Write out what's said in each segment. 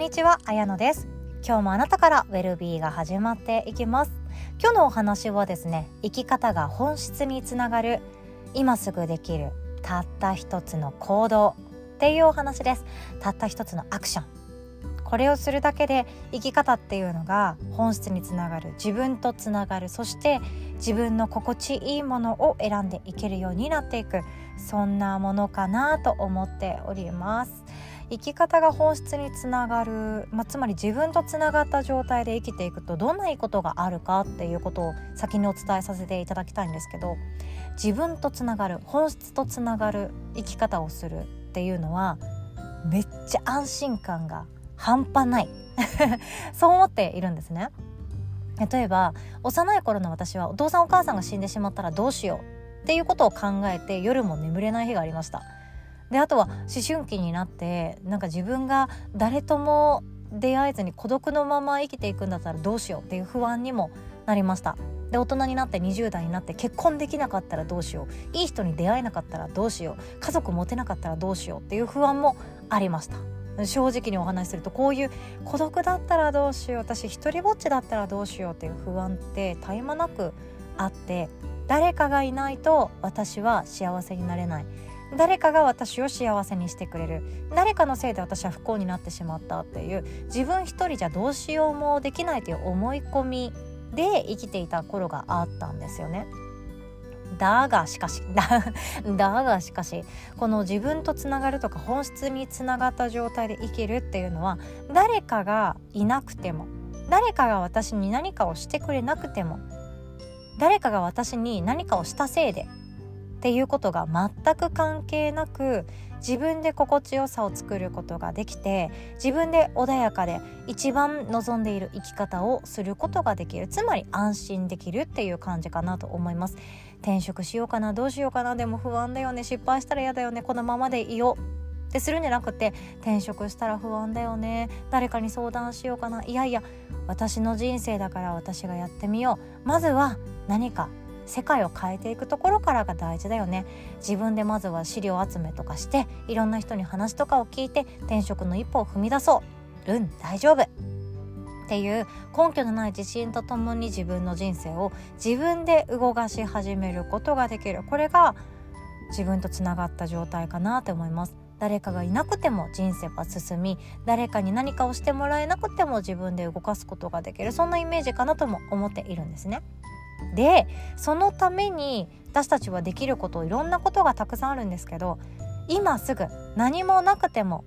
んにちは、あやのです。今日もあなたからウェルビーが始まっていきます。今日のお話はですね、生き方が本質につながる今すぐできるたった一つの行動っていうお話です。たった一つのアクション。これをするだけで生き方っていうのが本質につながる自分とつながるそして自分の心地いいものを選んでいけるようになっていくそんなものかなと思っております生き方が本質につながる、まあ、つまり自分とつながった状態で生きていくとどんないいことがあるかっていうことを先にお伝えさせていただきたいんですけど自分とつながる本質とつながる生き方をするっていうのはめっちゃ安心感が半端ない。そう思っているんですね。例えば幼い頃の私はお父さんお母さんが死んでしまったらどうしようっていうことを考えて夜も眠れない日がありました。であとは思春期になってなんか自分が誰とも出会えずに孤独のまま生きていくんだったらどうしようっていう不安にもなりました。で大人になって20代になって結婚できなかったらどうしよう。いい人に出会えなかったらどうしよう。家族持てなかったらどうしよう。っていう不安もありました。正直にお話しするとこういう孤独だったらどうしよう。私一人ぼっちだったらどうしよう。っていう不安って絶え間なくあって誰かがいないと私は幸せになれない。誰かが私を幸せにしてくれる誰かのせいで私は不幸になってしまったっていう自分一人じゃどうしようもできないという思い込みで生きていた頃があったんですよね。だがしかし だがしかしこの自分とつながるとか本質につながった状態で生きるっていうのは誰かがいなくても誰かが私に何かをしてくれなくても誰かが私に何かをしたせいでっていうことが全く関係なく自分で心地よさを作ることができて自分で穏やかで一番望んでいる生き方をすることができる。つまり安心できるっていう感じかなと思います。転職しようかなどうしようかな。でも不安だよね。失敗したら嫌だよね。このままでいいよってするんじゃなくて転職したら不安だよね。誰かに相談しようかな。いやいや私の人生だから私がやってみよう。まずは何か世界を変えていくところからが大事だよね。自分でまずは資料集めとかしていろんな人に話とかを聞いて転職の一歩を踏み出そう。うん大丈夫。っていう根拠のない自信とともに自分の人生を自分で動かし始めることができる。これが自分とつながった状態かなと思います。誰かがいなくても人生は進み誰かに何かをしてもらえなくても自分で動かすことができる。そんなイメージかなとも思っているんですね。でそのために私たちはできることいろんなことがたくさんあるんですけど今すぐ何もなくても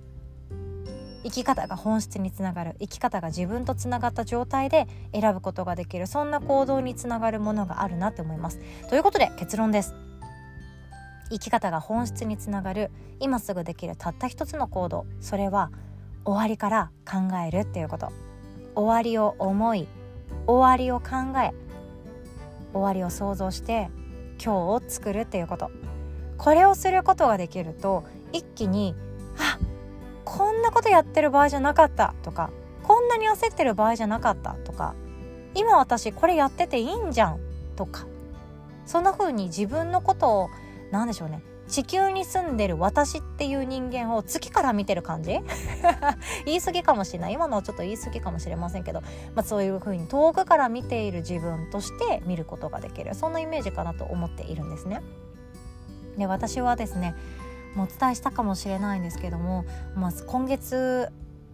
生き方が本質につながる生き方が自分とつながった状態で選ぶことができるそんな行動につながるものがあるなって思います。ということで結論です。生き方が本質につながる今すぐできるたった一つの行動それは終わりから考えるっていうこと終わりを思い終わりを考え終わりを想像して今日を作るっていうこと。これをすることができると一気にあこんなことやってる場合じゃなかったとかこんなに焦ってる場合じゃなかったとか今私これやってていいんじゃんとかそんな風に自分のことを何でしょうね地球に住んでる私っていう人間を月から見てる感じ？言い過ぎかもしれない。今のはちょっと言い過ぎかもしれませんけど、まあ、そういう風に遠くから見ている自分として見ることができる。そんなイメージかなと思っているんですね。で私はですねもうお伝えしたかもしれないんですけども、まあ、今月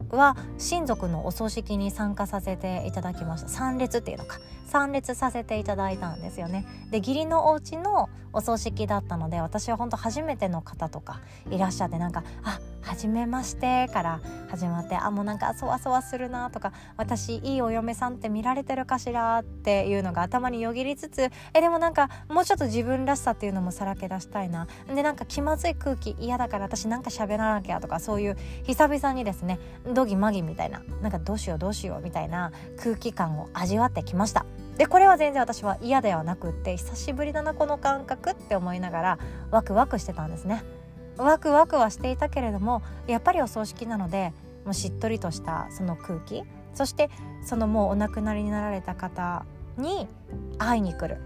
は親族のお葬式に参加させていただきました。参列っていうのか。参列させていただいたんですよね。で義理のお家のお葬式だったので私は本当初めての方とかいらっしゃってなんか「あ初めまして」から始まって「あもうなんかそわそわするな」とか「私いいお嫁さんって見られてるかしら」っていうのが頭によぎりつつえでもなんかもうちょっと自分らしさっていうのもさらけ出したいな。でなんか気まずい空気嫌だから私なんか喋らなきゃとかそういう久々にですねドギマギみたいななんかどうしようどうしようみたいな空気感を味わってきました。でこれは全然私は嫌ではなくって久しぶりだなこの感覚って思いながらワクワクしてたんですね。ワクワクはしていたけれどもやっぱりお葬式なのでもうしっとりとしたその空気そしてそのもうお亡くなりになられた方に会いに来る。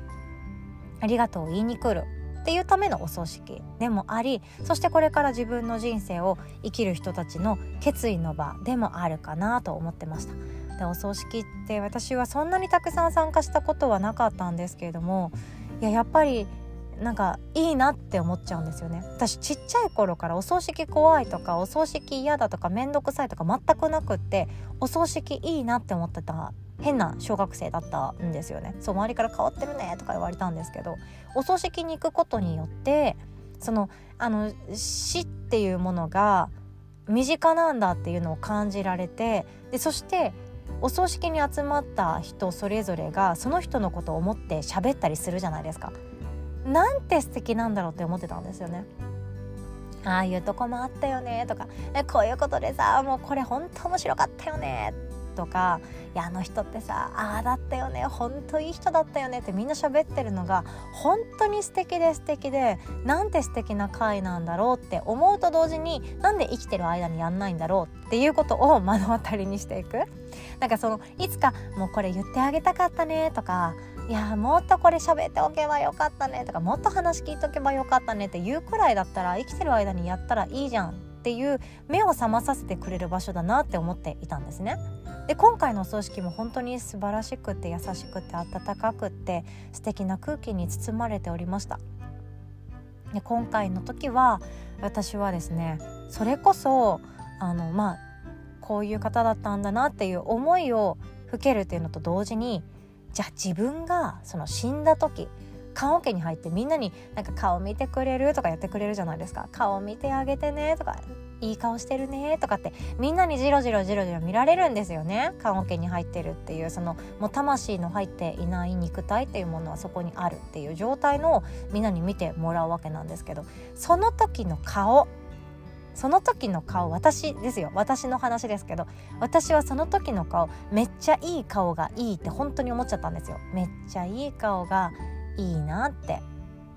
ありがとうを言いに来る。っていうためのお葬式でもありそしてこれから自分の人生を生きる人たちの決意の場でもあるかなと思ってました。でお葬式って私はそんなにたくさん参加したことはなかったんですけれどもいややっぱりなんかいいなって思っちゃうんですよね私ちっちゃい頃からお葬式怖いとかお葬式嫌だとか面倒くさいとか全くなくってお葬式いいなって思ってた変な小学生だったんですよねそう周りから変わってるねとか言われたんですけどお葬式に行くことによってそのあの死っていうものが身近なんだっていうのを感じられてでそしてお葬式に集まった人それぞれがその人のことを思って喋ったりするじゃないですか。なんて素敵なんだろうって思ってたんですよね。ああいうとこもあったよねとかこういうことでさもうこれ本当面白かったよねとかいやあの人ってさああだったよねほんといい人だったよねってみんな喋ってるのが本当に素敵で素敵でなんて素敵な回なんだろうって思うと同時になんで生きてる間にやんないんだろうっていうことを目の当たりにしていくなんかそのいつかもうこれ言ってあげたかったねとかいやもっとこれ喋っておけばよかったねとかもっと話聞いとけばよかったねって言うくらいだったら生きてる間にやったらいいじゃんっていう目を覚まさせてくれる場所だなって思っていたんですね。で今回のお葬式も本当に素晴らしくて優しくて温かくて素敵な空気に包まれておりました。で今回の時は私はですねそれこそあのまあこういう方だったんだなっていう思いを吹けるっていうのと同時にじゃあ自分がその死んだ時棺桶に入ってみんなになんか顔見てくれるとかやってくれるじゃないですか。顔見てあげてねとかいい顔してるねとかってみんなにジロジロジロジロ見られるんですよね。棺桶に入ってるっていうそのもう魂の入っていない肉体っていうものはそこにあるっていう状態のみんなに見てもらうわけなんですけどその時の顔その時の顔私ですよ。私の話ですけど私はその時の顔めっちゃいい顔がいいって本当に思っちゃったんですよ。めっちゃいい顔がいいなって。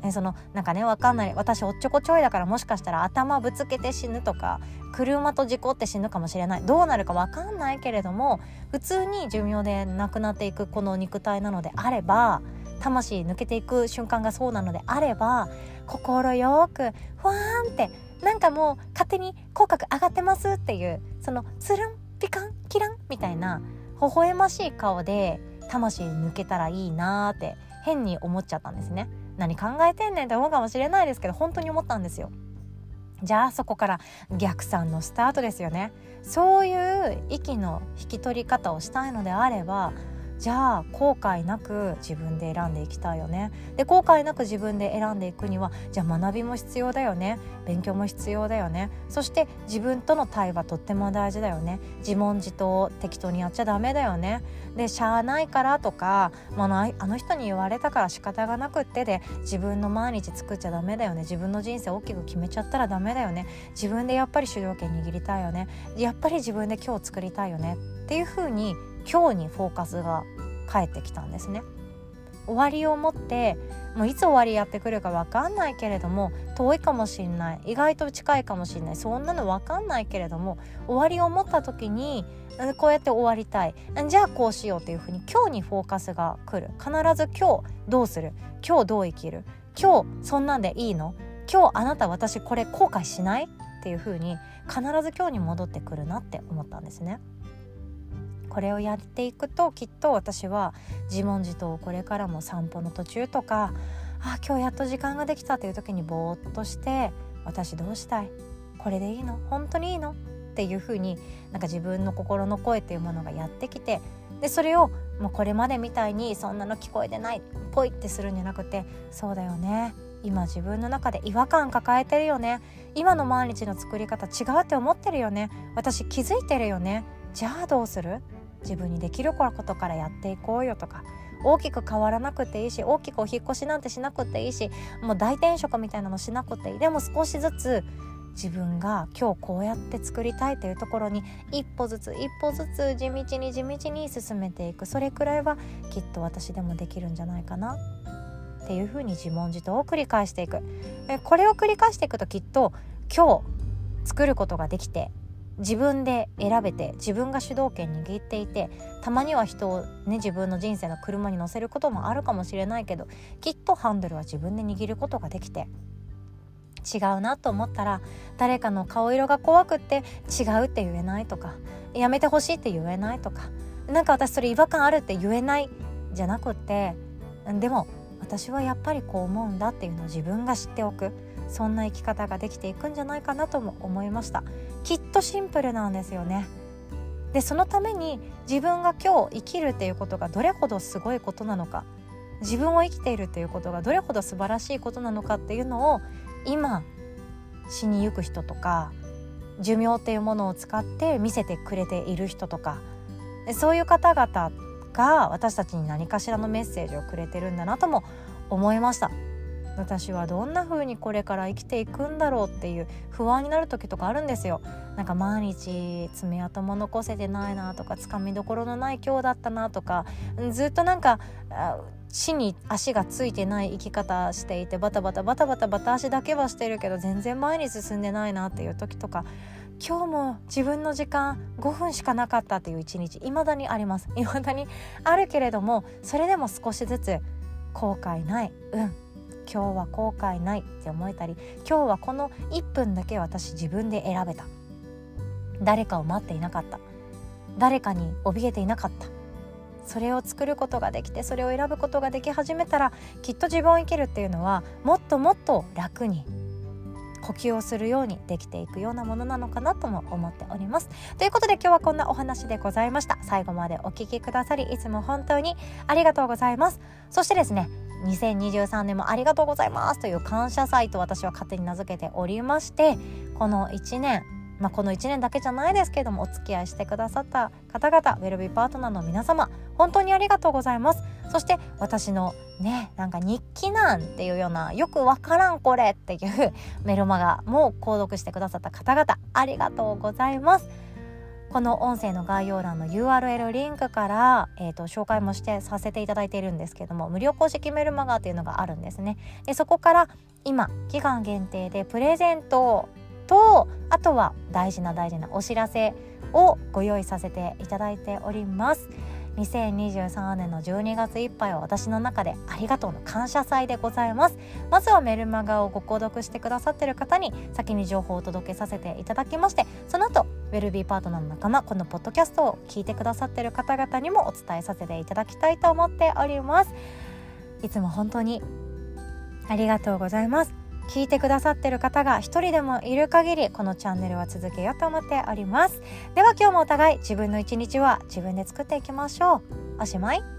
えそのなんかねわかんない私おっちょこちょいだからもしかしたら頭ぶつけて死ぬとか車と事故って死ぬかもしれないどうなるかわかんないけれども普通に寿命で亡くなっていくこの肉体なのであれば魂抜けていく瞬間がそうなのであれば心よくふわーんってなんかもう勝手に口角上がってますっていうそのつるんピカンキランみたいな微笑ましい顔で魂抜けたらいいなーって変に思っちゃったんですね。何考えてんねんって思うかもしれないですけど本当に思ったんですよ。じゃあそこから逆算のスタートですよね。そういう息の引き取り方をしたいのであればじゃあ後悔なく自分で選んでいきたいよね。で後悔なく自分で選んでいくにはじゃあ学びも必要だよね。勉強も必要だよね。そして自分との対話とっても大事だよね。自問自答適当にやっちゃダメだよね。でしゃあないからとか、まあ、あの人に言われたから仕方がなくってで自分の毎日作っちゃダメだよね。自分の人生大きく決めちゃったらダメだよね。自分でやっぱり主導権握りたいよね。やっぱり自分で今日作りたいよね。っていう風に今日にフォーカスが返ってきたんですね。終わりをもってもういつ終わりやってくるか分かんないけれども遠いかもしんない意外と近いかもしんないそんなの分かんないけれども終わりを持った時にこうやって終わりたい。じゃあこうしようっていうふうに今日にフォーカスが来る。必ず今日どうする？今日どう生きる？今日そんなんでいいの？今日あなた私これ後悔しない？っていうふうに必ず今日に戻ってくるなって思ったんですね。これをやっていくときっと私は自問自答をこれからも散歩の途中とかあ今日やっと時間ができたという時にぼーっとして私どうしたい？これでいいの？本当にいいの？っていう風になんか自分の心の声っていうものがやってきてでそれをもうこれまでみたいにそんなの聞こえてないポイってするんじゃなくてそうだよね。今自分の中で違和感抱えてるよね。今の毎日の作り方違うって思ってるよね。私気づいてるよね。じゃあどうする？自分にできることからやっていこうよとか大きく変わらなくていいし大きくお引越しなんてしなくていいしもう大転職みたいなのしなくていい。でも少しずつ自分が今日こうやって作りたいというところに一歩ずつ一歩ずつ地道に地道に進めていく。それくらいはきっと私でもできるんじゃないかな。っていうふうに自問自答を繰り返していく。これを繰り返していくときっと今日作ることができて自分で選べて自分が主導権握っていてたまには人をね自分の人生の車に乗せることもあるかもしれないけどきっとハンドルは自分で握ることができて違うなと思ったら誰かの顔色が怖くって違うって言えないとかやめてほしいって言えないとかなんか私それ違和感あるって言えないじゃなくってでも私はやっぱりこう思うんだっていうのを自分が知っておく。そんな生き方ができていくんじゃないかなとも思いました。きっとシンプルなんですよね。でそのために自分が今日生きるっていうことがどれほどすごいことなのか自分を生きているっていうことがどれほど素晴らしいことなのかっていうのを今死にゆく人とか寿命っていうものを使って見せてくれている人とかそういう方々が私たちに何かしらのメッセージをくれてるんだなとも思いました。私はどんな風にこれから生きていくんだろうっていう不安になる時とかあるんですよ。なんか毎日爪痕も残せてないなとかつかみどころのない今日だったなとかずっとなんか地に足がついてない生き方していてバタバタバタバタバタ足だけはしてるけど全然前に進んでないなっていう時とか今日も自分の時間5分しかなかったっていう一日未だにあります。未だにあるけれどもそれでも少しずつ後悔ないうん今日は後悔ないって思えたり今日はこの1分だけ私自分で選べた。誰かを待っていなかった。誰かに怯えていなかった。それを作ることができてそれを選ぶことができ始めたらきっと自分を生きるっていうのはもっともっと楽に呼吸をするようにできていくようなものなのかなとも思っております。ということで今日はこんなお話でございました。最後までお聴きくださりいつも本当にありがとうございます。そしてですね2023年もありがとうございますという感謝祭と私は勝手に名付けておりましてこの1年まあ、この1年だけじゃないですけれどもお付き合いしてくださった方々ウェルビーパートナーの皆様本当にありがとうございます。そして私のねなんか日記なんていうようなよくわからんこれっていうメルマガも購読してくださった方々ありがとうございます。この音声の概要欄の URL リンクから、えーと、紹介もしてさせていただいているんですけども無料公式メルマガというのがあるんですね。でそこから今期間限定でプレゼントとあとは大事な大事なお知らせをご用意させていただいております。2023年の12月いっぱいは私の中でありがとうの感謝祭でございます。まずはメルマガをご購読してくださってる方に先に情報をお届けさせていただきましてその後ウェルビーパートナーの仲間このポッドキャストを聞いてくださってる方々にもお伝えさせていただきたいと思っております。いつも本当にありがとうございます。聞いてくださってる方が一人でもいる限りこのチャンネルは続けようと思っております。では今日もお互い自分の一日は自分で作っていきましょう。おしまい。